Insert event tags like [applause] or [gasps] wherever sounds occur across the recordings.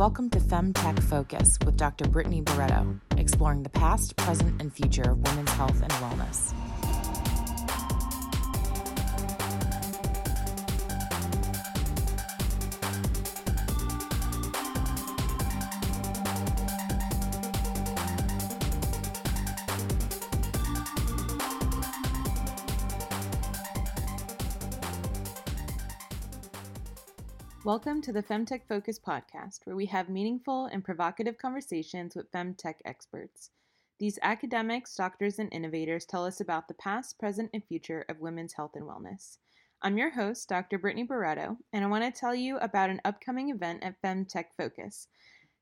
welcome to FemTech Focus with Dr. Brittany Barreto, exploring the past, present, and future of women's health and wellness. Welcome to the Femtech Focus podcast, where we have meaningful and provocative conversations with femtech experts. These academics, doctors, and innovators tell us about the past, present, and future of women's health and wellness. I'm your host, Dr. Brittany Barreto, and I want to tell you about an upcoming event at Femtech Focus.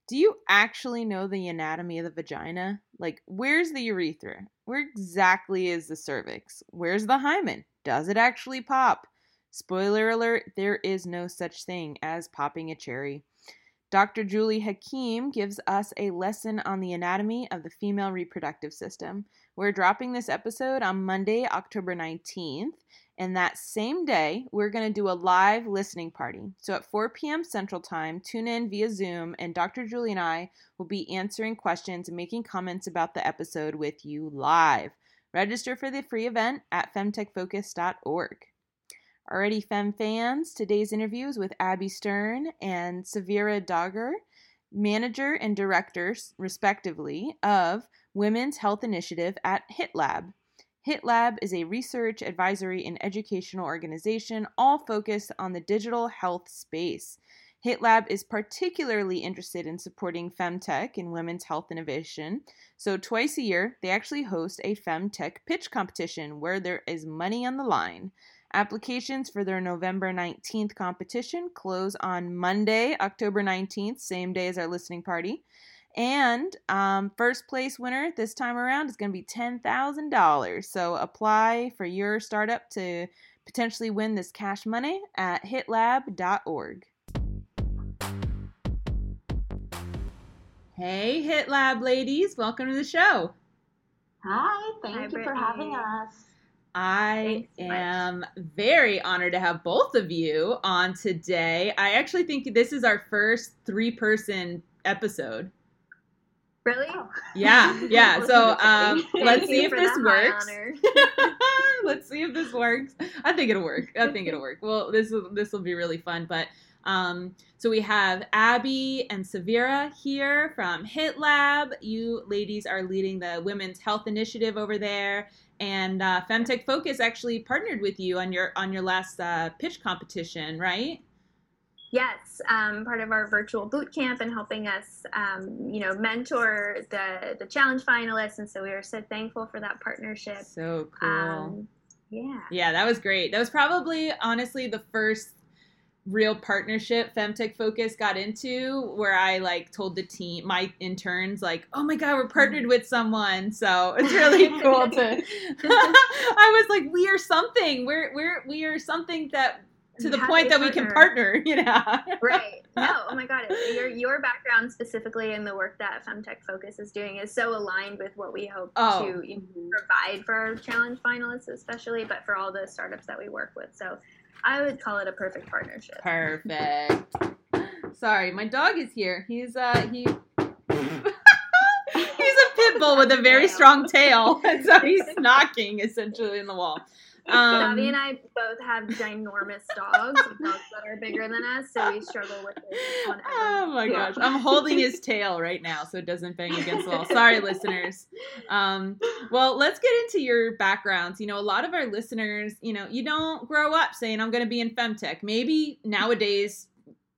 Do you actually know the anatomy of the vagina? Like, where's the urethra? Where exactly is the cervix? Where's the hymen? Does it actually pop? Spoiler alert, there is no such thing as popping a cherry. Dr. Julie Hakim gives us a lesson on the anatomy of the female reproductive system. We're dropping this episode on Monday, October 19th, and that same day, we're going to do a live listening party. So at 4 p.m. Central Time, tune in via Zoom, and Dr. Julie and I will be answering questions and making comments about the episode with you live. Register for the free event at femtechfocus.org. Already Fem fans, today's interview is with Abby Stern and Savira Dargar, manager and director, respectively, of Women's Health Initiative at HitLab. HitLab is a research, advisory, and educational organization all focused on the digital health space. HitLab is particularly interested in supporting femtech and women's health innovation. So, twice a year, they actually host a femtech pitch competition where there is money on the line. Applications for their November 19th competition close on Monday, October 19th, same day as our listening party. And um, first place winner this time around is going to be $10,000. So apply for your startup to potentially win this cash money at hitlab.org. Hey, HitLab ladies, welcome to the show. Hi, thank Hi, you Brittany. for having us. I am very honored to have both of you on today. I actually think this is our first three person episode. Really? Yeah, [laughs] yeah. So um, let's see if this works. [laughs] let's see if this works. I think it'll work. I think it'll work. Well, this will this will be really fun. But um, so we have Abby and Savira here from Hit Lab. You ladies are leading the women's health initiative over there, and uh, Femtech Focus actually partnered with you on your on your last uh, pitch competition, right? Yes, um, part of our virtual boot camp and helping us, um, you know, mentor the the challenge finalists, and so we are so thankful for that partnership. So cool. Um, yeah. Yeah, that was great. That was probably honestly the first real partnership femtech focus got into where i like told the team my interns like oh my god we're partnered mm. with someone. So [laughs] it's really [laughs] cool to [laughs] i was like we are something. We're we're we are something that to the point that we can partner. you know? Right. No oh my god your your background specifically in the work that femtech focus is doing is so aligned with what we hope oh. to you know, provide for our challenge finalists especially but for all the startups that we work with. So I would call it a perfect partnership. Perfect. Sorry, my dog is here. He's uh he bull with a very strong tail, and [laughs] [laughs] so he's knocking essentially in the wall. Um, Bobby and I both have ginormous dogs, dogs that are bigger than us, so we struggle with this. Oh my gosh, I'm holding his tail right now so it doesn't bang against the wall. Sorry, [laughs] listeners. Um, well, let's get into your backgrounds. You know, a lot of our listeners, you know, you don't grow up saying I'm going to be in femtech. Maybe nowadays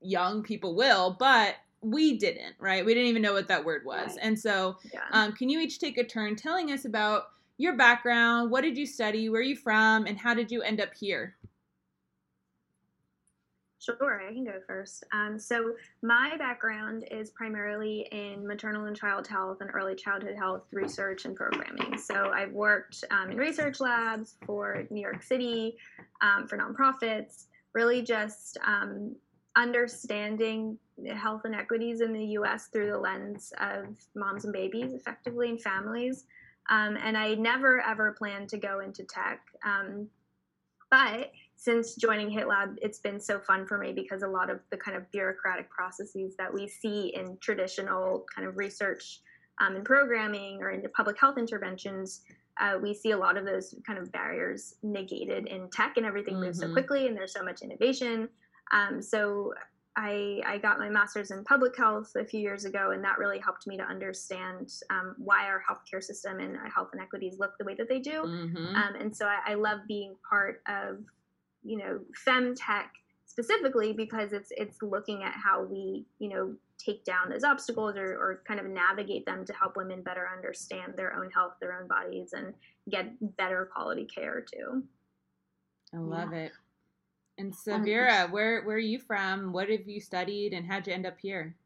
young people will, but we didn't, right? We didn't even know what that word was. Right. And so, yeah. um, can you each take a turn telling us about your background. What did you study? Where are you from? And how did you end up here? Sure, I can go first. Um, so, my background is primarily in maternal and child health and early childhood health research and programming. So, I've worked um, in research labs for New York City, um, for nonprofits, really just um, understanding health inequities in the US through the lens of moms and babies, effectively, and families. Um, and I never ever planned to go into tech. Um, but since joining HitLab, it's been so fun for me because a lot of the kind of bureaucratic processes that we see in traditional kind of research um, and programming or into public health interventions, uh, we see a lot of those kind of barriers negated in tech and everything mm-hmm. moves so quickly and there's so much innovation. Um, so I, I, got my master's in public health a few years ago, and that really helped me to understand um, why our healthcare system and health inequities look the way that they do. Mm-hmm. Um, and so I, I, love being part of you know femtech specifically because it's it's looking at how we you know take down those obstacles or, or kind of navigate them to help women better understand their own health their own bodies and get better quality care too i love yeah. it and Savira, where where are you from? What have you studied, and how'd you end up here?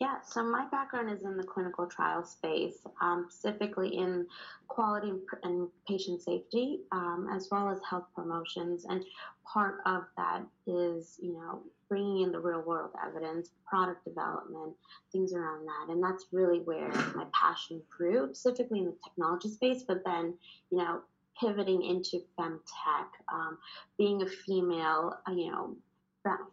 Yeah, so my background is in the clinical trial space, um, specifically in quality and patient safety, um, as well as health promotions. And part of that is, you know, bringing in the real world evidence, product development, things around that. And that's really where my passion grew, specifically in the technology space. But then, you know, pivoting into femtech, um, being a female, uh, you know,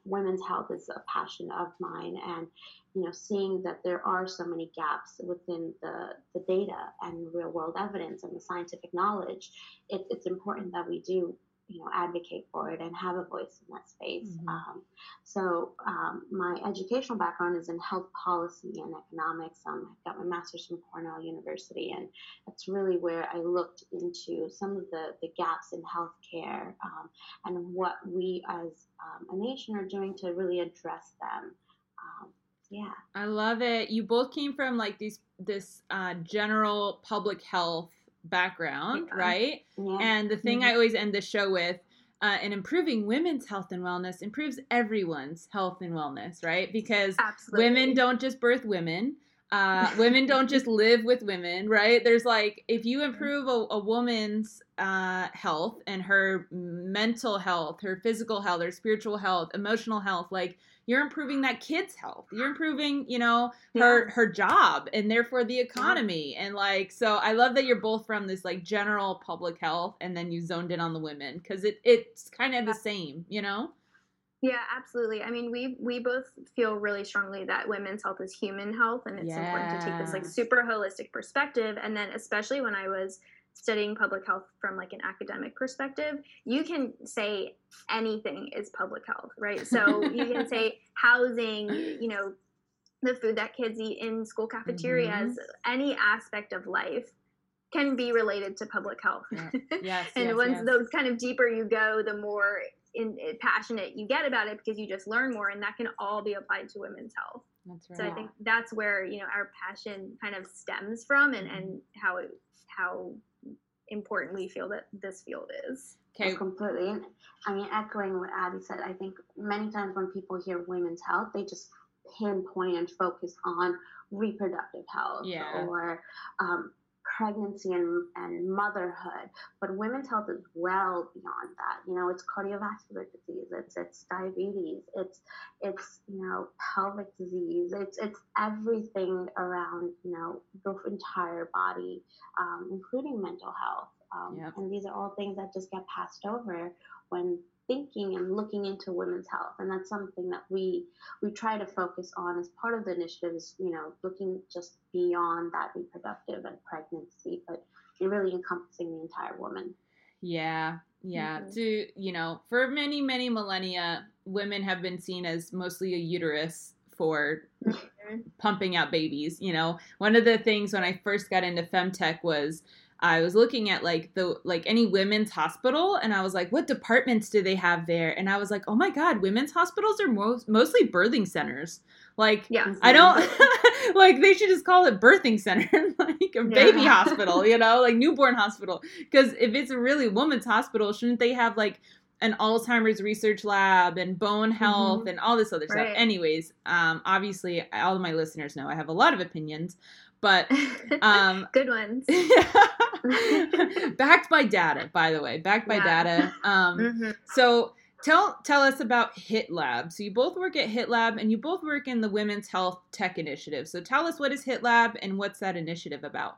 women's health is a passion of mine and you know seeing that there are so many gaps within the, the data and real world evidence and the scientific knowledge it, it's important that we do you know advocate for it and have a voice in that space. Mm-hmm. um, so um, my educational background is in health policy and economics. Um, i got my master's from cornell university and that's really where i looked into some of the, the gaps in healthcare um, and what we as um, a nation are doing to really address them. Um, yeah. I love it. You both came from like these this uh, general public health background, yeah. right? Yeah. And the thing mm-hmm. I always end the show with uh, and improving women's health and wellness improves everyone's health and wellness, right? Because Absolutely. women don't just birth women. Uh, [laughs] women don't just live with women, right? There's like, if you improve a, a woman's uh, health and her mental health, her physical health, her spiritual health, emotional health, like you're improving that kid's health. You're improving you know her yeah. her job and therefore the economy. And like so i love that you're both from this like general public health and then you zoned in on the women because it it's kind of the same you know? Yeah absolutely. I mean we we both feel really strongly that women's health is human health and it's yeah. important to take this like super holistic perspective. And then especially when i was studying public health from like an academic perspective, you can say anything is public health, right? So [laughs] you can say housing, you know, the food that kids eat in school cafeterias, mm-hmm. any aspect of life can be related to public health. Yeah. [laughs] Yes, and yes, once yes. those kind of deeper you go, the more in, in, passionate you get about it because you just learn more, and that can all be applied to women's health. that's Right. So I think that's where you know our passion kind of stems from, and and how it how important we feel that this field is. Okay, completely. I mean, echoing what Abby said, I think many times when people hear women's health, they just pinpoint and focus on reproductive health yeah. or um, pregnancy and, and motherhood, but women's health is well beyond that. You know, it's cardiovascular disease, it's it's diabetes, it's it's you know pelvic disease, it's it's everything around you know the entire body, um, including mental health. Um, yep. And these are all things that just get passed over when thinking and looking into women's health and that's something that we we try to focus on as part of the initiative is you know looking just beyond that reproductive and pregnancy but really encompassing the entire woman yeah yeah mm-hmm. to you know for many many millennia women have been seen as mostly a uterus for mm-hmm. pumping out babies you know one of the things when i first got into femtech was I was looking at like the like any women's hospital and I was like, what departments do they have there? And I was like, oh my god, women's hospitals are most mostly birthing centers. Like, yeah, I don't [laughs] like they should just call it birthing center, [laughs] like a baby yeah. [laughs] hospital, you know, like newborn hospital. Because if it's a really woman's hospital, shouldn't they have like an Alzheimer's research lab and bone health mm-hmm. and all this other right. stuff? Anyways, um, obviously, all of my listeners know I have a lot of opinions, but um, [laughs] good ones. [laughs] backed by data, by the way, backed by yeah. data. Um, mm-hmm. So tell tell us about Hit Lab. So you both work at Hit Lab, and you both work in the Women's Health Tech Initiative. So tell us what is Hit Lab and what's that initiative about?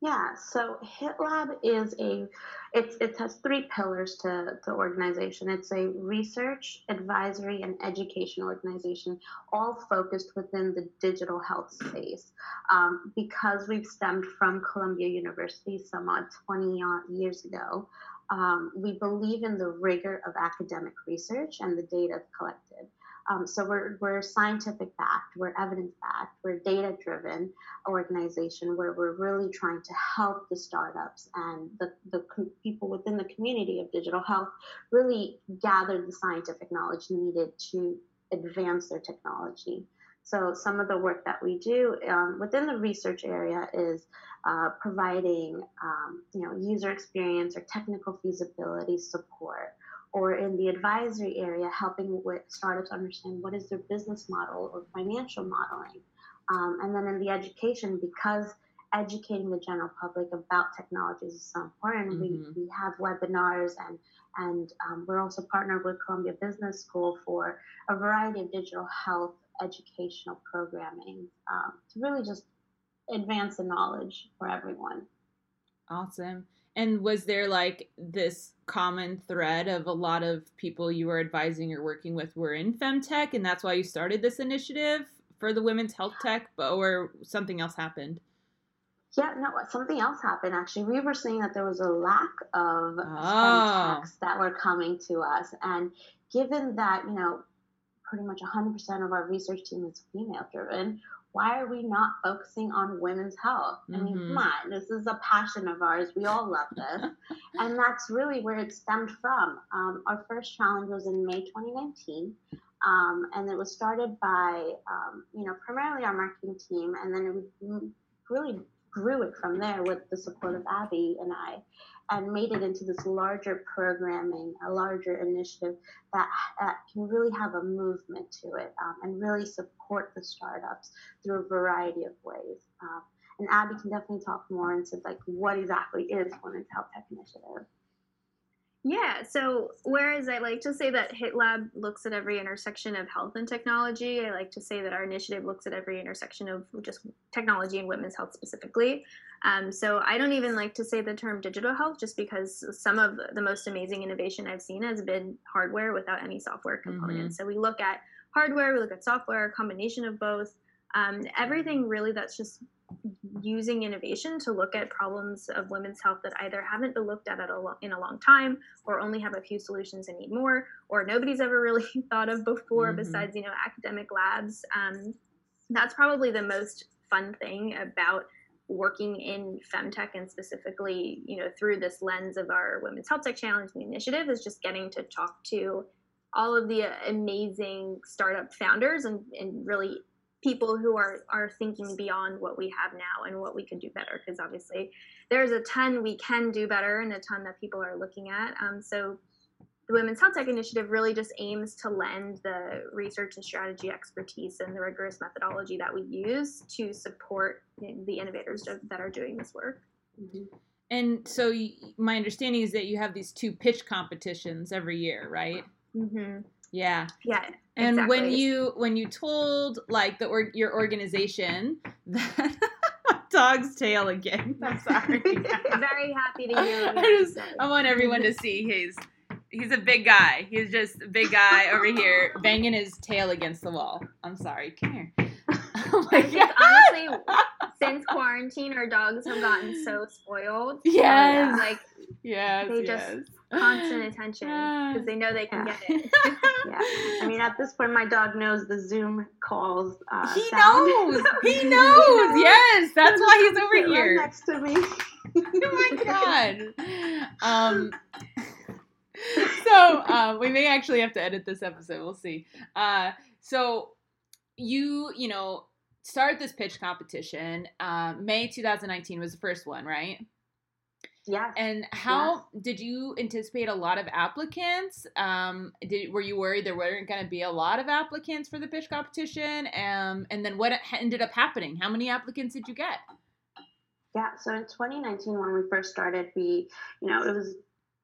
Yeah, so HitLab is a it's it has three pillars to the organization. It's a research, advisory, and education organization, all focused within the digital health space. Um, because we've stemmed from Columbia University somewhat 20 years ago, um, we believe in the rigor of academic research and the data collected. Um, so we're, we're scientific backed, we're evidence backed, we're data driven organization where we're really trying to help the startups and the, the people within the community of digital health really gather the scientific knowledge needed to advance their technology. So some of the work that we do um, within the research area is uh, providing, um, you know, user experience or technical feasibility support or in the advisory area, helping with startups understand what is their business model or financial modeling. Um, and then in the education, because educating the general public about technologies is so important, mm-hmm. we, we have webinars and and um, we're also partnered with Columbia Business School for a variety of digital health educational programming um, to really just advance the knowledge for everyone. Awesome. And was there like this common thread of a lot of people you were advising or working with were in femtech, and that's why you started this initiative for the women's health tech, but or something else happened? Yeah, no, something else happened actually. We were seeing that there was a lack of oh. techs ah. that were coming to us, and given that you know pretty much 100% of our research team is female driven, why are we not focusing on women's health? I mean, mm-hmm. come on, this is a passion of ours. We all love this. [laughs] and that's really where it stemmed from. Um, our first challenge was in May 2019. Um, and it was started by, um, you know, primarily our marketing team. And then it really grew it from there with the support of Abby and I and made it into this larger programming, a larger initiative that, that can really have a movement to it um, and really support the startups through a variety of ways. Um, and Abby can definitely talk more into like what exactly is Women's Health Tech Initiative. Yeah, so whereas I like to say that HitLab looks at every intersection of health and technology, I like to say that our initiative looks at every intersection of just technology and women's health specifically. Um, so I don't even like to say the term digital health just because some of the most amazing innovation I've seen has been hardware without any software components. Mm-hmm. So we look at hardware, we look at software, a combination of both. Um, everything really that's just using innovation to look at problems of women's health that either haven't been looked at, at a lo- in a long time or only have a few solutions and need more or nobody's ever [laughs] really thought of before mm-hmm. besides you know academic labs um, that's probably the most fun thing about working in femtech and specifically you know through this lens of our women's health tech challenge the initiative is just getting to talk to all of the amazing startup founders and, and really people who are are thinking beyond what we have now and what we could do better because obviously there's a ton we can do better and a ton that people are looking at um, so the women's health tech initiative really just aims to lend the research and strategy expertise and the rigorous methodology that we use to support the innovators that are doing this work mm-hmm. and so my understanding is that you have these two pitch competitions every year right mm-hmm. Yeah. Yeah. And exactly. when you when you told like the or, your organization [laughs] that [laughs] dog's tail again. [laughs] I'm sorry. Very happy to hear. I just I want everyone to see he's he's a big guy. He's just a big guy over here banging his tail against the wall. I'm sorry. Come here. Oh my god. Honestly, since quarantine, our dogs have gotten so spoiled. [laughs] Yes. So, like yes. They just yes constant [sighs] attention because they know they can yeah. get it. [laughs] [laughs] yeah, I mean, at this point, my dog knows the Zoom calls. Uh, he sound. knows. He knows. Yes, that's why he's over here right next to me. oh my god. Um. So uh, we may actually have to edit this episode. We'll see. Uh, so you, you know, start this pitch competition. Uh, May 2019 was the first one, right? Yeah. And how did you anticipate a lot of applicants? Um, did were you worried there weren't going to be a lot of applicants for the pitch competition? Um, and then what ended up happening? How many applicants did you get? Yeah, so in 2019 when we first started, we, you know, it was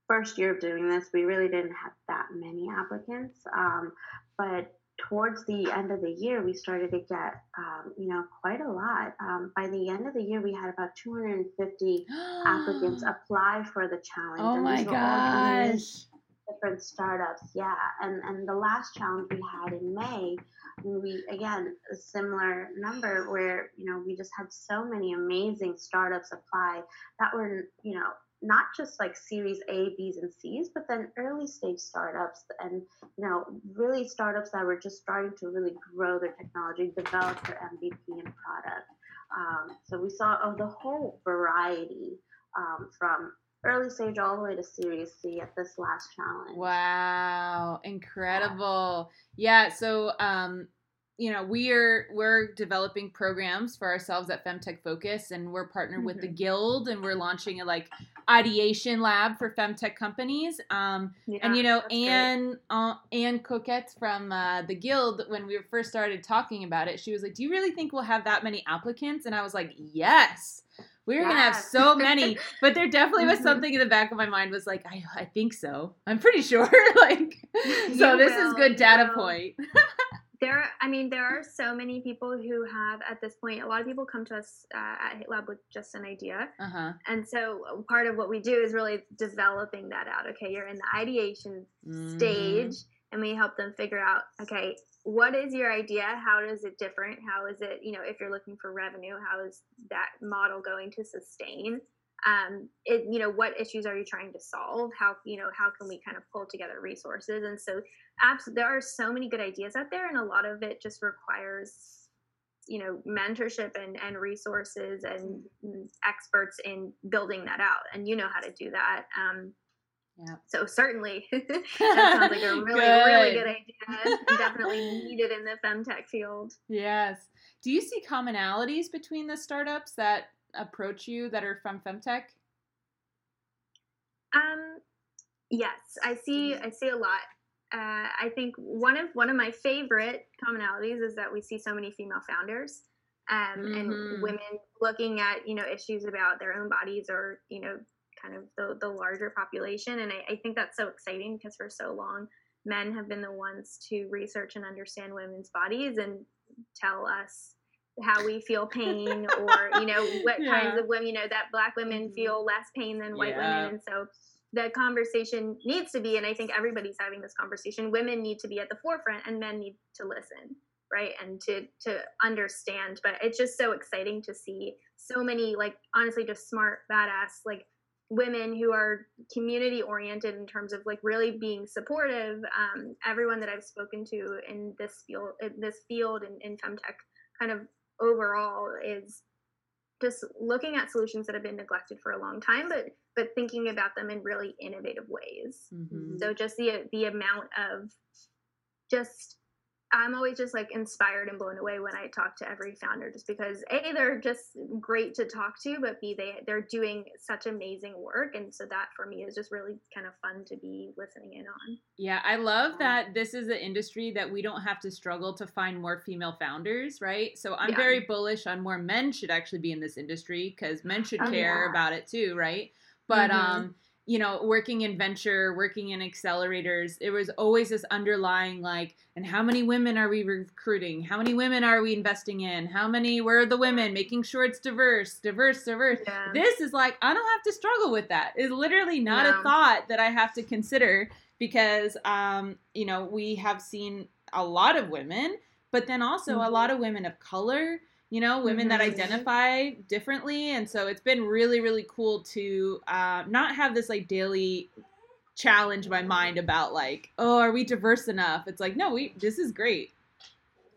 first year of doing this. We really didn't have that many applicants, um, but towards the end of the year, we started to get, um, you know, quite a lot. Um, by the end of the year, we had about 250 [gasps] applicants apply for the challenge. Oh my gosh! Different startups, yeah. And and the last challenge we had in May, we again a similar number where you know we just had so many amazing startups apply that were you know not just like series A, B's, and C's, but then early stage startups and you know really startups that were just starting to really grow their technology, develop their MVP and product. Um, so we saw oh, the whole variety um, from early stage all the way to Series C at this last challenge. Wow, incredible! Yeah, so um, you know we're we're developing programs for ourselves at femtech focus and we're partnered mm-hmm. with the mm-hmm. guild and we're launching a like ideation lab for femtech companies um, yeah, and you know anne uh, anne coquette from uh, the guild when we first started talking about it she was like do you really think we'll have that many applicants and i was like yes we were gonna have so many, [laughs] but there definitely was mm-hmm. something in the back of my mind was like, I, I think so. I'm pretty sure. [laughs] like, so you this will, is good data point [laughs] there i mean there are so many people who have at this point a lot of people come to us uh, at hitlab with just an idea. Uh-huh. and so uh, part of what we do is really developing that out. Okay you're in the ideation mm. stage and we help them figure out okay what is your idea? How is it different? How is it you know if you're looking for revenue how is that model going to sustain um, it, you know, what issues are you trying to solve? How, you know, how can we kind of pull together resources? And so, absolutely, there are so many good ideas out there, and a lot of it just requires, you know, mentorship and and resources and experts in building that out. And you know how to do that. Um, yeah. So certainly, [laughs] that sounds like a [laughs] really, good. really good idea. definitely needed in the femtech field. Yes. Do you see commonalities between the startups that approach you that are from femtech? Um, yes, I see. I see a lot. Uh, I think one of one of my favorite commonalities is that we see so many female founders um, mm-hmm. and women looking at you know issues about their own bodies or you know kind of the, the larger population and I, I think that's so exciting because for so long men have been the ones to research and understand women's bodies and tell us how we feel pain or you know what [laughs] yeah. kinds of women you know that black women mm-hmm. feel less pain than white yeah. women and so the conversation needs to be and i think everybody's having this conversation women need to be at the forefront and men need to listen right and to to understand but it's just so exciting to see so many like honestly just smart badass like women who are community oriented in terms of like really being supportive um, everyone that i've spoken to in this field in this field in, in femtech kind of overall is just looking at solutions that have been neglected for a long time but but thinking about them in really innovative ways mm-hmm. so just the the amount of just I'm always just like inspired and blown away when I talk to every founder just because A they're just great to talk to but B they they're doing such amazing work and so that for me is just really kind of fun to be listening in on. Yeah, I love that this is an industry that we don't have to struggle to find more female founders, right? So I'm yeah. very bullish on more men should actually be in this industry cuz men should oh, care yeah. about it too, right? But mm-hmm. um you know, working in venture, working in accelerators, it was always this underlying like, and how many women are we recruiting? How many women are we investing in? How many, where are the women? Making sure it's diverse, diverse, diverse. Yeah. This is like, I don't have to struggle with that. It's literally not yeah. a thought that I have to consider because, um, you know, we have seen a lot of women, but then also mm-hmm. a lot of women of color you know, women mm-hmm. that identify differently. And so it's been really, really cool to uh, not have this like daily challenge my mind about like, oh, are we diverse enough? It's like, no, we this is great.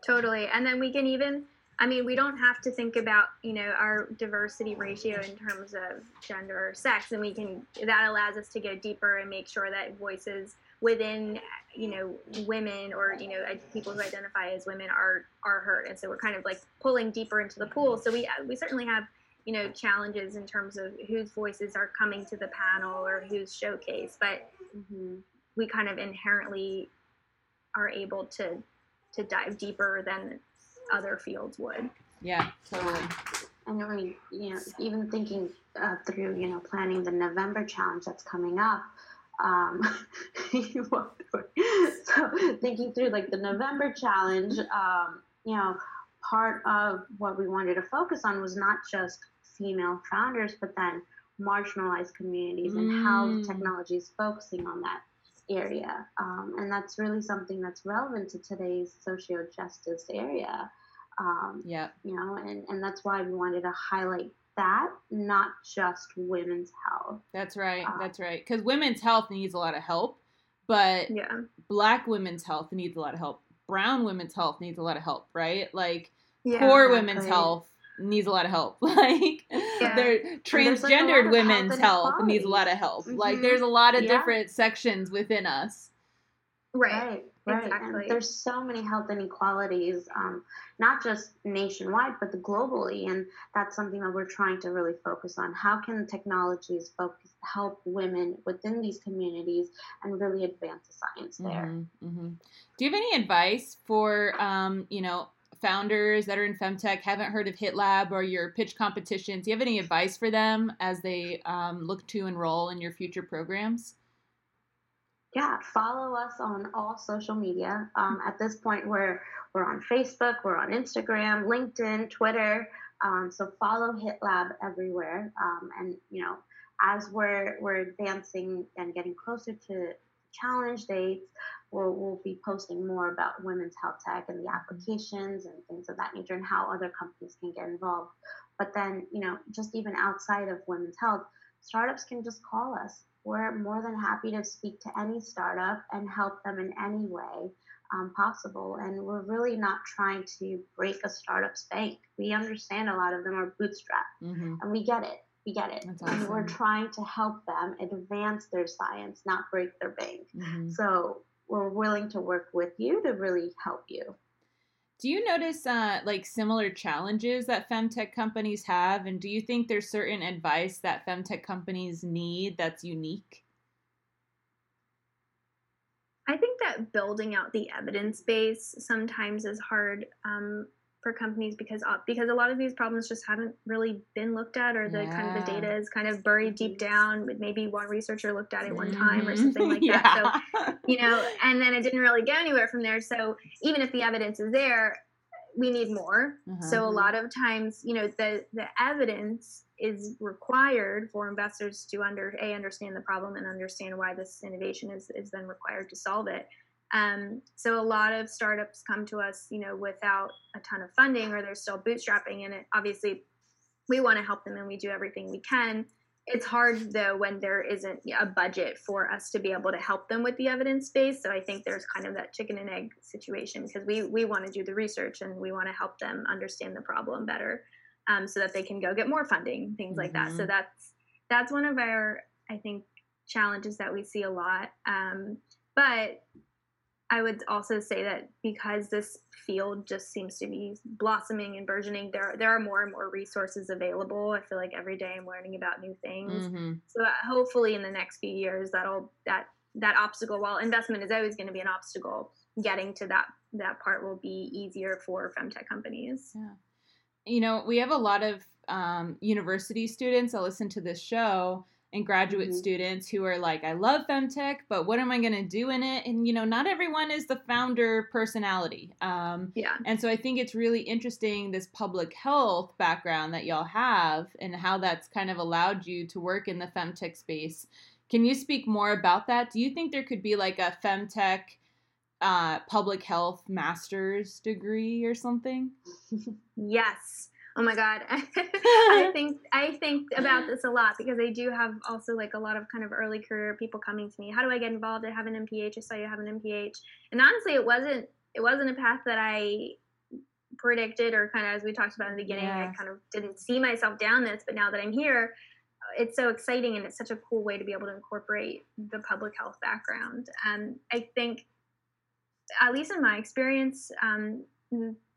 Totally. And then we can even I mean, we don't have to think about, you know, our diversity ratio in terms of gender or sex and we can that allows us to go deeper and make sure that voices within you know women or you know people who identify as women are are hurt. And so we're kind of like pulling deeper into the pool. So we we certainly have you know challenges in terms of whose voices are coming to the panel or who's showcased but mm-hmm. we kind of inherently are able to to dive deeper than other fields would. Yeah totally. And I mean, you know, even thinking uh, through, you know, planning the November challenge that's coming up, Um, [laughs] so thinking through like the November challenge, um, you know, part of what we wanted to focus on was not just female founders, but then marginalized communities and mm. how technology is focusing on that area. Um, and that's really something that's relevant to today's socio justice area. Um, yeah. You know, and, and that's why we wanted to highlight that, not just women's health. That's right. Uh, that's right. Because women's health needs a lot of help, but yeah. black women's health needs a lot of help. Brown women's health needs a lot of help, right? Like yeah, poor exactly. women's health needs a lot of help. [laughs] like yeah. there transgendered like women's health, health needs a lot of help. Mm-hmm. Like there's a lot of yeah. different sections within us. Right. right. Right. Exactly. And there's so many health inequalities, um, not just nationwide, but globally. And that's something that we're trying to really focus on. How can technologies focus, help women within these communities and really advance the science there? Mm-hmm, mm-hmm. Do you have any advice for, um, you know, founders that are in femtech haven't heard of HitLab or your pitch competitions, do you have any advice for them as they um, look to enroll in your future programs? Yeah, follow us on all social media. Um, at this point, we're we're on Facebook, we're on Instagram, LinkedIn, Twitter. Um, so follow HitLab everywhere. Um, and you know, as we're we're advancing and getting closer to challenge dates, we'll, we'll be posting more about women's health tech and the applications and things of that nature and how other companies can get involved. But then, you know, just even outside of women's health, startups can just call us. We're more than happy to speak to any startup and help them in any way um, possible. And we're really not trying to break a startup's bank. We understand a lot of them are bootstrapped, mm-hmm. and we get it. We get it. Awesome. And we're trying to help them advance their science, not break their bank. Mm-hmm. So we're willing to work with you to really help you. Do you notice uh, like similar challenges that femtech companies have, and do you think there's certain advice that femtech companies need that's unique? I think that building out the evidence base sometimes is hard um, for companies because uh, because a lot of these problems just haven't really been looked at or the yeah. kind of the data is kind of buried deep down with maybe one researcher looked at it one time or mm-hmm. something like yeah. [laughs] that so you know and then it didn't really go anywhere from there so even if the evidence is there we need more so a mm-hmm. lot of times you know the the evidence is required for investors to under a understand the problem and understand why this innovation is is then required to solve it um, so a lot of startups come to us, you know, without a ton of funding or they're still bootstrapping and it obviously we want to help them and we do everything we can. It's hard though when there isn't a budget for us to be able to help them with the evidence base. So I think there's kind of that chicken and egg situation because we we want to do the research and we want to help them understand the problem better, um, so that they can go get more funding, things like mm-hmm. that. So mm-hmm. that's that's one of our I think challenges that we see a lot. Um, but I would also say that because this field just seems to be blossoming and burgeoning, there there are more and more resources available. I feel like every day I'm learning about new things. Mm-hmm. So hopefully in the next few years that'll that that obstacle while investment is always going to be an obstacle, getting to that that part will be easier for femtech companies. Yeah. You know, we have a lot of um, university students that listen to this show and graduate mm-hmm. students who are like, I love femtech, but what am I going to do in it? And, you know, not everyone is the founder personality. Um, yeah. And so I think it's really interesting this public health background that y'all have and how that's kind of allowed you to work in the femtech space. Can you speak more about that? Do you think there could be like a femtech uh, public health master's degree or something? [laughs] yes. Oh my god. [laughs] I [laughs] think I think about this a lot because I do have also like a lot of kind of early career people coming to me. How do I get involved? I have an MPH. I saw you have an MPH. And honestly, it wasn't it wasn't a path that I predicted or kind of as we talked about in the beginning, yeah. I kind of didn't see myself down this, but now that I'm here, it's so exciting and it's such a cool way to be able to incorporate the public health background. And I think at least in my experience, um,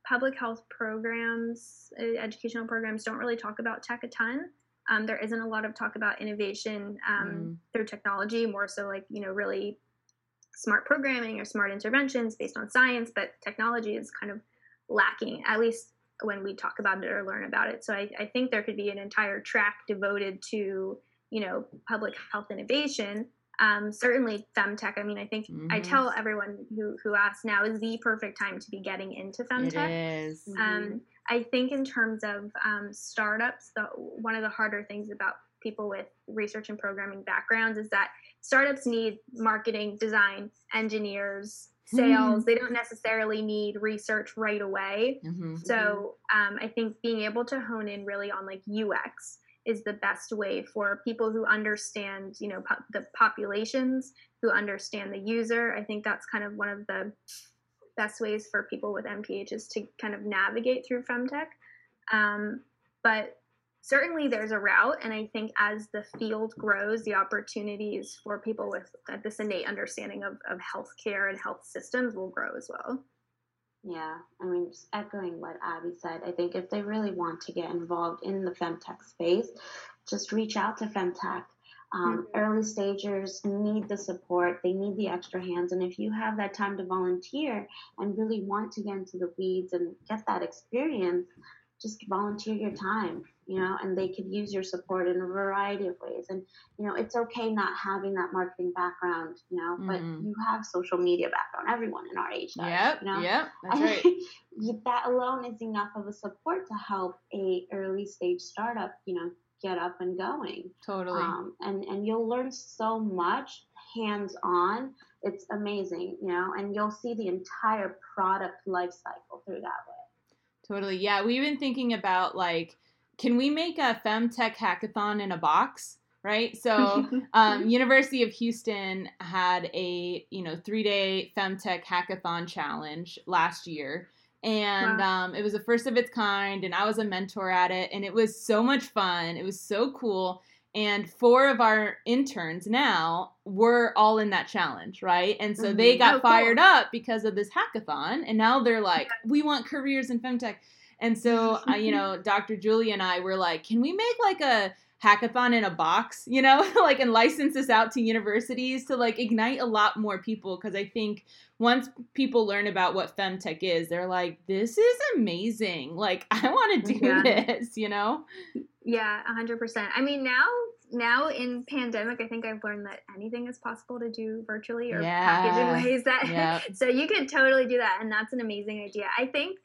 public health programs, educational programs don't really talk about tech a ton. Um, there isn't a lot of talk about innovation um, mm. through technology, more so like, you know, really smart programming or smart interventions based on science, but technology is kind of lacking, at least when we talk about it or learn about it. So I, I think there could be an entire track devoted to, you know, public health innovation um, certainly femtech. I mean, I think mm-hmm. I tell everyone who who asks now is the perfect time to be getting into femtech. It is. Um, mm-hmm. I think in terms of um, startups, the one of the harder things about people with research and programming backgrounds is that startups need marketing, design, engineers, sales. Mm. They don't necessarily need research right away. Mm-hmm. So um, I think being able to hone in really on like UX is the best way for people who understand, you know, po- the populations, who understand the user. I think that's kind of one of the best ways for people with MPH is to kind of navigate through femtech. Um, but certainly there's a route and i think as the field grows the opportunities for people with this innate understanding of, of healthcare and health systems will grow as well yeah i mean just echoing what abby said i think if they really want to get involved in the femtech space just reach out to femtech um, mm-hmm. early stagers need the support they need the extra hands and if you have that time to volunteer and really want to get into the weeds and get that experience just volunteer your time you know, and they could use your support in a variety of ways. And, you know, it's okay not having that marketing background, you know, but mm-hmm. you have social media background. Everyone in our age does. Yep, you know? yep, [laughs] that's right. that alone is enough of a support to help a early stage startup, you know, get up and going. Totally. Um, and and you'll learn so much hands on. It's amazing, you know, and you'll see the entire product life cycle through that way. Totally. Yeah, we've been thinking about like can we make a femtech hackathon in a box? Right. So, [laughs] um, University of Houston had a you know three day femtech hackathon challenge last year, and wow. um, it was the first of its kind. And I was a mentor at it, and it was so much fun. It was so cool. And four of our interns now were all in that challenge, right? And so mm-hmm. they got oh, fired cool. up because of this hackathon, and now they're like, "We want careers in femtech." And so, uh, you know, [laughs] Dr. Julie and I were like, can we make like a hackathon in a box, you know, [laughs] like and license this out to universities to like ignite a lot more people because I think once people learn about what femtech is, they're like, this is amazing. Like I want to do yeah. [laughs] this, you know? Yeah, 100%. I mean, now now in pandemic, I think I've learned that anything is possible to do virtually or yeah. package in ways that yep. [laughs] so you could totally do that and that's an amazing idea. I think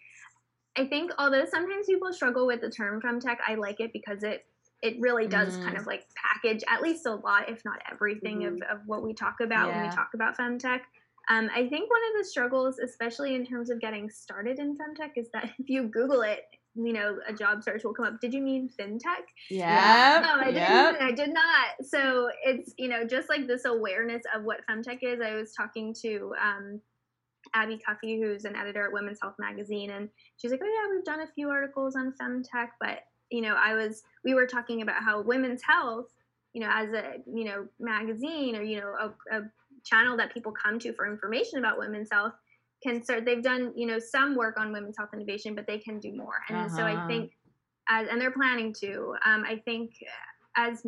I think although sometimes people struggle with the term femtech, I like it because it it really does mm. kind of like package at least a lot, if not everything, mm-hmm. of, of what we talk about yeah. when we talk about femtech. Um, I think one of the struggles, especially in terms of getting started in femtech, is that [laughs] if you Google it, you know, a job search will come up. Did you mean fintech? Yeah. No, I didn't. I did not. So it's you know just like this awareness of what femtech is. I was talking to um, Abby Cuffey, who's an editor at Women's Health Magazine, and she's like, "Oh yeah, we've done a few articles on femtech, but you know, I was we were talking about how women's health, you know, as a you know magazine or you know a, a channel that people come to for information about women's health can start. They've done you know some work on women's health innovation, but they can do more, and uh-huh. so I uh-huh. think, as and they're planning to. Um, I think as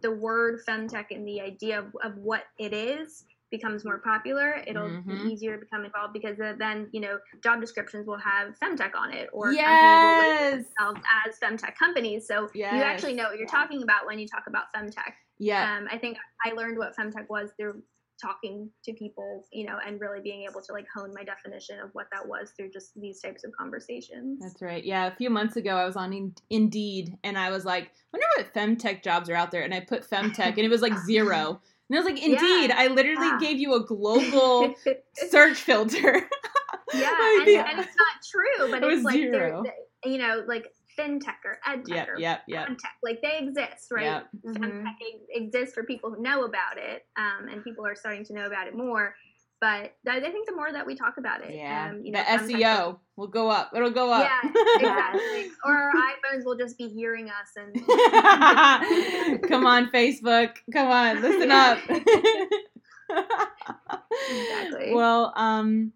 the word femtech and the idea of, of what it is becomes more popular, it'll mm-hmm. be easier to become involved because then you know job descriptions will have femtech on it, or yes. will themselves as femtech companies. So yes. you actually know what you're talking about when you talk about femtech. Yeah. Um, I think I learned what femtech was through talking to people, you know, and really being able to like hone my definition of what that was through just these types of conversations. That's right. Yeah, a few months ago I was on in- Indeed and I was like, wonder what femtech jobs are out there, and I put femtech and it was like [laughs] zero. And I was like, indeed, yeah. I literally yeah. gave you a global [laughs] search filter. yeah, [laughs] and, and, it's not true, but it it's like, you know, like fintech or edtech yep, or yep, yep. tech, like they exist, right? Yep. Mm-hmm. exists for people who know about it, um, and people are starting to know about it more. But I think the more that we talk about it, yeah, um, you know, the SEO will go up. It'll go up. Yeah, [laughs] exactly. or our iPhones will just be hearing us and. [laughs] Come on, Facebook. Come on, listen up. [laughs] exactly. Well, um,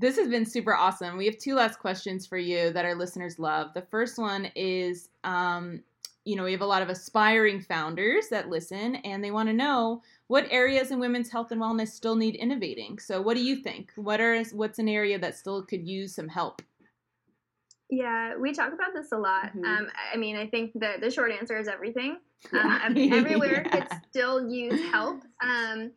this has been super awesome. We have two last questions for you that our listeners love. The first one is, um, you know, we have a lot of aspiring founders that listen, and they want to know what areas in women's health and wellness still need innovating. So, what do you think? What are what's an area that still could use some help? Yeah, we talk about this a lot. Mm-hmm. Um, I mean, I think the the short answer is everything. [laughs] Um, everywhere yeah. could [laughs] still use help. Um,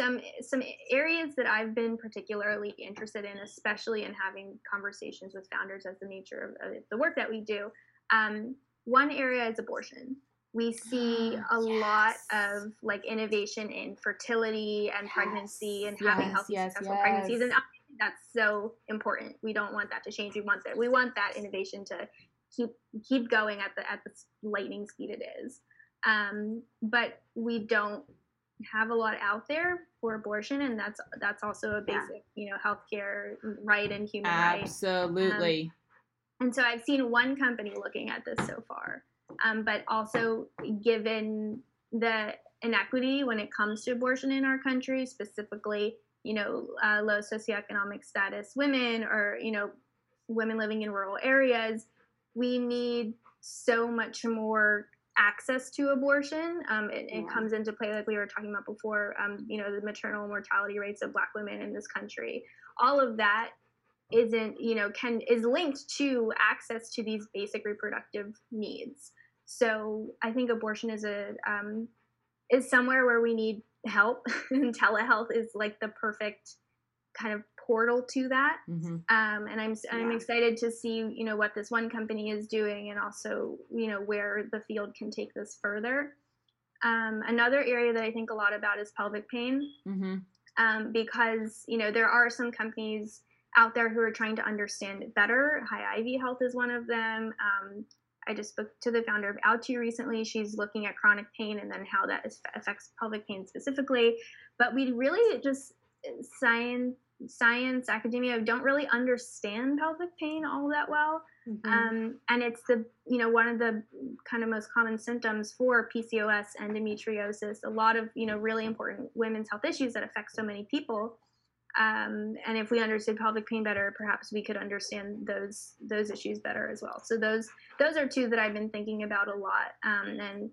some some areas that I've been particularly interested in, especially in having conversations with founders as the nature of, of the work that we do. Um, one area is abortion. We see [gasps] a yes. lot of like innovation in fertility and yes. pregnancy and having yes, healthy, successful pregnancies, and that's so important. We don't want that to change. We want that. We want that innovation to keep keep going at the at the lightning speed it is. Um, but we don't have a lot out there for abortion, and that's that's also a basic, yeah. you know, healthcare right and human Absolutely. right. Absolutely. Um, and so I've seen one company looking at this so far, um, but also given the inequity when it comes to abortion in our country, specifically, you know, uh, low socioeconomic status women or you know, women living in rural areas, we need so much more access to abortion. Um, it, it, comes into play, like we were talking about before, um, you know, the maternal mortality rates of Black women in this country. All of that isn't, you know, can is linked to access to these basic reproductive needs. So I think abortion is a um, is somewhere where we need help, [laughs] and telehealth is like the perfect kind of portal to that. Mm-hmm. Um, and I'm. I'm excited to see you know what this one company is doing, and also you know where the field can take this further. Um, another area that I think a lot about is pelvic pain, mm-hmm. um, because you know there are some companies out there who are trying to understand it better. Hyivy Health is one of them. Um, I just spoke to the founder of Outu recently. She's looking at chronic pain and then how that affects pelvic pain specifically. But we really just science science academia don't really understand pelvic pain all that well. Mm-hmm. um, and it's the you know one of the kind of most common symptoms for pcos endometriosis a lot of you know really important women's health issues that affect so many people. Um, and if we understood pelvic pain better perhaps we could understand those those issues better as well. So those those are two that i've been thinking about a lot um, and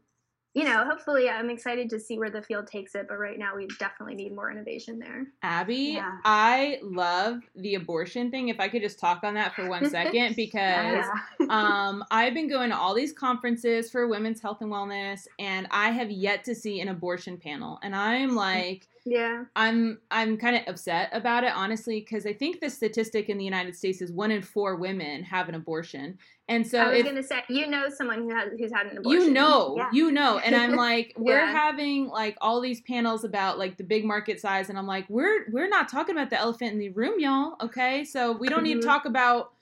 you know, hopefully I'm excited to see where the field takes it, but right now we definitely need more innovation there. Abby, yeah. I love the abortion thing. If I could just talk on that for one second, [laughs] because yeah. [laughs] um, I've been going to all these conferences for women's health and wellness, and I have yet to see an abortion panel. And I'm like, [laughs] yeah. I'm I'm kind of upset about it honestly because I think the statistic in the United States is one in four women have an abortion. And so I was going to say you know someone who has who's had an abortion. You know, yeah. you know. And I'm [laughs] like we're yeah. having like all these panels about like the big market size and I'm like we're we're not talking about the elephant in the room, y'all, okay? So we don't mm-hmm. need to mm-hmm. talk about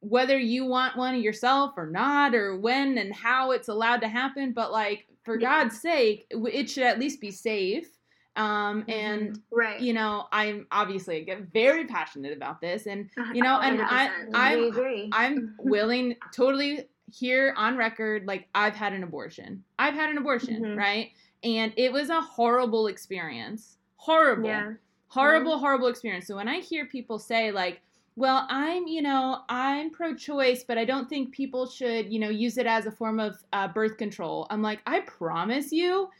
whether you want one yourself or not or when and how it's allowed to happen, but like for yeah. God's sake, it should at least be safe um and mm-hmm. right. you know i'm obviously get very passionate about this and you know and i i'm i'm willing totally here on record like i've had an abortion. I've had an abortion mm-hmm. right? And it was a horrible experience. Horrible. Yeah. horrible mm-hmm. horrible experience. So when i hear people say like well i'm you know i'm pro-choice but i don't think people should you know use it as a form of uh, birth control i'm like i promise you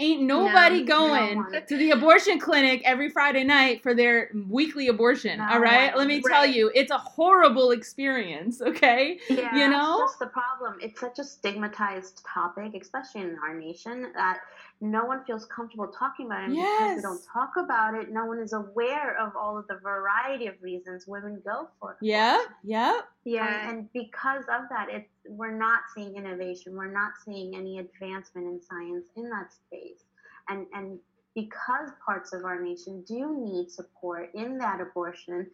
Ain't nobody no, going to the abortion clinic every Friday night for their weekly abortion. No, all right, let me right. tell you, it's a horrible experience. [laughs] Okay, yeah, you know that's the problem. It's such a stigmatized topic, especially in our nation, that no one feels comfortable talking about it. yes. because they don't talk about it, no one is aware of all of the variety of reasons women go for. Yeah, yeah, yeah. And, and because of that, it's we're not seeing innovation. We're not seeing any advancement in science in that space. And and because parts of our nation do need support in that abortion,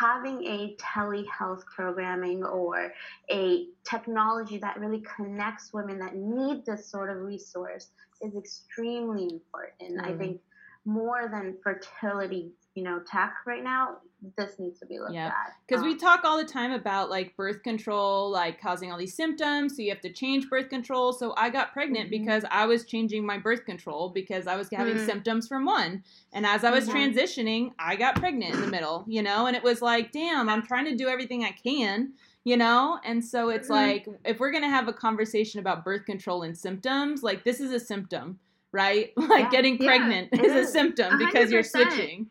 having a telehealth programming or a technology that really connects women that need this sort of resource is extremely important. Mm. I think more than fertility, you know, tech right now, this needs to be looked yeah. at. Because um, we talk all the time about like birth control, like causing all these symptoms. So you have to change birth control. So I got pregnant mm-hmm. because I was changing my birth control because I was having mm-hmm. symptoms from one. And as I was mm-hmm. transitioning, I got pregnant in the middle, you know, and it was like, damn, I'm trying to do everything I can you know and so it's mm-hmm. like if we're going to have a conversation about birth control and symptoms like this is a symptom right [laughs] like yeah, getting pregnant yeah, is, [laughs] is, a symptom because you are switching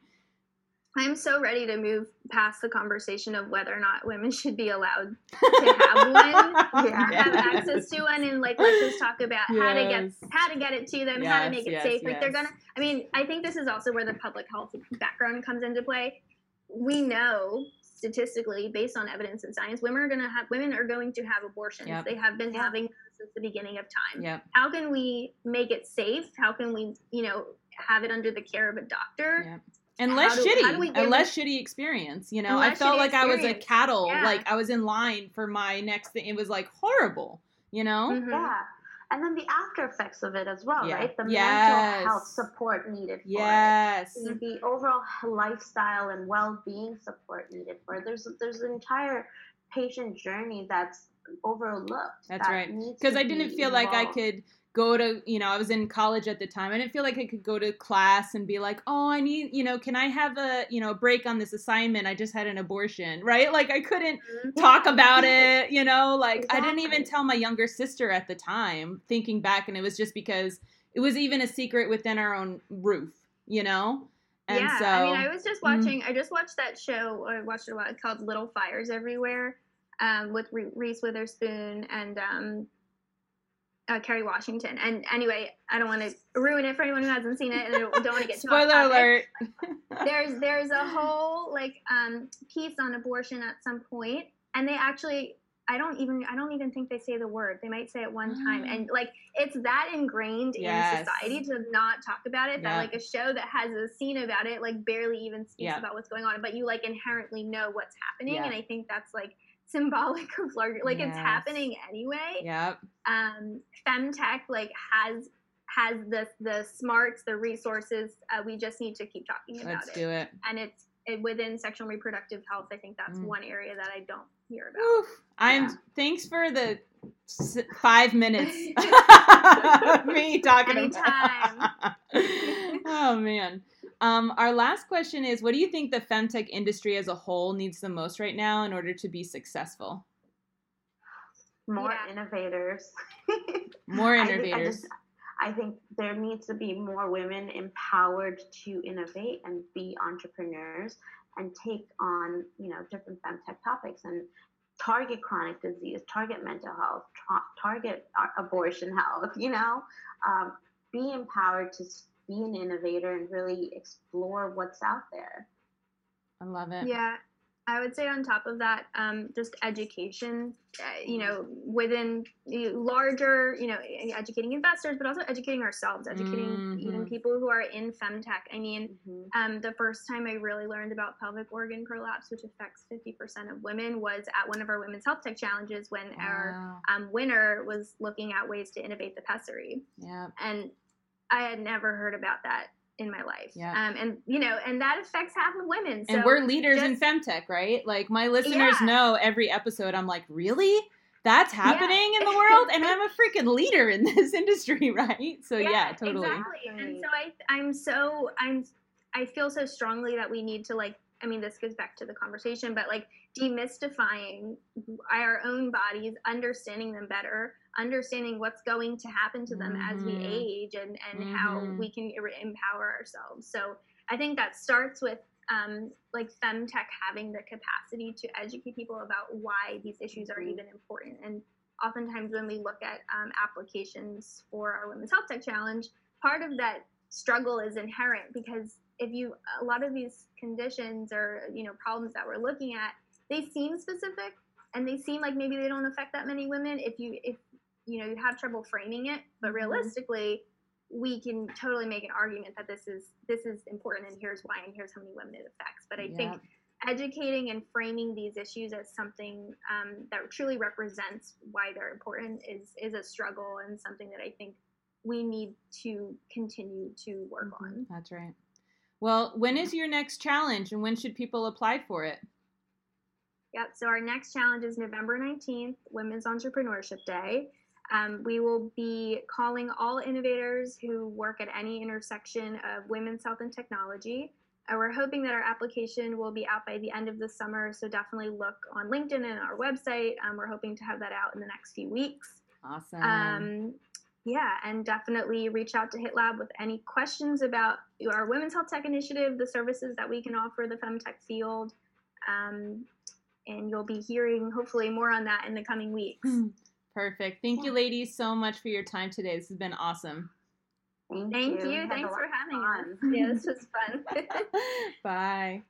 I'm so ready to move past the conversation of whether or not women should be allowed to have [laughs] one, yeah. have access to one, and like let's just talk about yes. how to get how to get it to them, yes, how to make it yes, safe. Like they're gonna. I mean, I think this is also where the public health background comes into play. We know statistically, based on evidence and science, women are gonna have women are going to have abortions. Yep. They have been having since the beginning of time. Yep. How can we make it safe? How can we, you know, have it under the care of a doctor? Yep and less do, shitty and less shitty experience you know i felt like experience. i was a cattle yeah. like i was in line for my next thing it was like horrible you know mm-hmm. yeah and then the after effects of it as well yeah. right the yes. mental health support needed for yes it the overall lifestyle and well-being support needed for it there's there's an entire patient journey that's overlooked that's that right because i didn't feel involved. like i could go to you know i was in college at the time i didn't feel like i could go to class and be like oh i need you know can i have a you know break on this assignment i just had an abortion right like i couldn't mm-hmm. talk about it you know like exactly. i didn't even tell my younger sister at the time thinking back and it was just because it was even a secret within our own roof you know and yeah, so, I mean, I was just mm-hmm. watching. Mm-hmm. I just watched that show. I watched it a lot. Called Little Fires Everywhere, um, with Reese Witherspoon and um, uh, Kerry Washington. And anyway, I don't want to ruin it for anyone who hasn't seen it, and I don't, want to get too spoiler alert. [laughs] there's there's a whole like um, piece on abortion at some point, and they actually I don't even I don't even think they say the word. They might say it one time, mm. and like it's that ingrained yes. in society to not talk about it. That like a show that has a scene about it like barely even speaks about what's going on, but you like inherently know what's happening, and I think that's like symbolic of larger like yes. it's happening anyway yep um femtech like has has the the smarts the resources uh, we just need to keep talking about Let's it do it and it's it, within sexual and reproductive health i think that's mm. one area that i don't hear about Oof. i'm yeah. thanks for the five minutes [laughs] [laughs] of me talking Anytime. about [laughs] oh man um, our last question is What do you think the femtech industry as a whole needs the most right now in order to be successful? More yeah. innovators. [laughs] more innovators. I think, I, just, I think there needs to be more women empowered to innovate and be entrepreneurs and take on, you know, different femtech topics and target chronic disease, target mental health, tra- target abortion health, [laughs] you know, um, be empowered to be an innovator and really explore what's out there. I love it. Yeah. I would say on top of that, um, just education, uh, you know, within larger, you know, educating investors, but also educating ourselves, educating mm-hmm. even people who are in femtech. I mean, mm-hmm. um, the first time I really learned about pelvic organ prolapse, which affects 50% of women, was at one of our women's health tech challenges when wow. our um, winner was looking at ways to innovate the pessary. Yeah. And I had never heard about that in my life. Yeah. Um, and you know, and that affects half of women. So and we're leaders just, in femtech, right? Like my listeners yeah. know every episode I'm like, really? That's happening yeah. in the world, and I'm a [laughs] freaking leader in this [laughs] industry, right? So yeah, yeah totally. Exactly. And so I, I'm so I'm, I feel so strongly that we need to like. I mean, this goes back to the conversation, but like demystifying our own bodies, understanding them better, understanding what's going to happen to them mm-hmm. as we mm-hmm. age and, and mm-hmm. how we can empower ourselves. So I think that starts with um, like femtech having the capacity to educate people about why these issues are mm-hmm. even important. And oftentimes when we look at um, applications for our Women's Health Tech Challenge, part of that struggle is inherent because if you a lot of these conditions or you know problems that we're looking at they seem specific and they seem like maybe they don't affect that many women if you if you know you have trouble framing it but mm-hmm. realistically we can totally make an argument that this is this is important and here's why and here's how many women it affects but i yeah. think educating and framing these issues as something um, that truly represents why they're important is is a struggle and something that i think we need to continue to work mm-hmm. on that's right well when is your next challenge and when should people apply for it Yep. So our next challenge is November 19th, Women's Entrepreneurship Day. Um, we will be calling all innovators who work at any intersection of women's health and technology. Uh, we're hoping that our application will be out by the end of the summer, so definitely look on LinkedIn and our website. Um, we're hoping to have that out in the next few weeks. Awesome. Um, Yeah, and definitely reach out to HitLab with any questions about our Women's Health Tech Initiative, the services that we can offer the femtech field. Um, and you'll be hearing hopefully more on that in the coming weeks. [laughs] Perfect. Thank you, ladies, so much for your time today. This has been awesome. Thank, Thank you. you. Thanks for having fun. us. [laughs] Yeah, this [laughs] was fun. [laughs] Bye.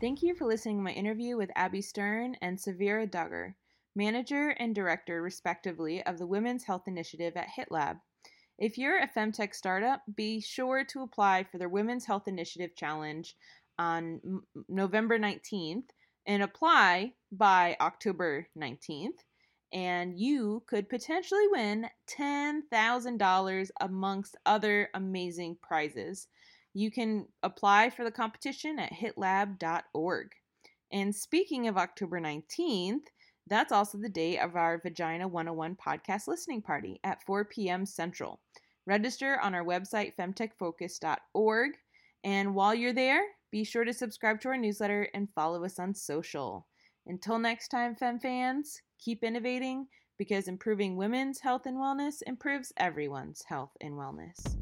Thank you for listening to my interview with Abby Stern and Savira Dargar, manager and director, respectively, of the Women's Health Initiative at HitLab. If you're a femtech startup, be sure to apply for their Women's Health Initiative Challenge on M- November 19th and apply by October 19th. And you could potentially win $10,000 amongst other amazing prizes. You can apply for the competition at hitlab.org. And speaking of October 19th, that's also the day of our Vagina 101 podcast listening party at 4 p.m. Central. Register on our website, femtechfocus.org. And while you're there, be sure to subscribe to our newsletter and follow us on social. Until next time, Fem fans, keep innovating because improving women's health and wellness improves everyone's health and wellness.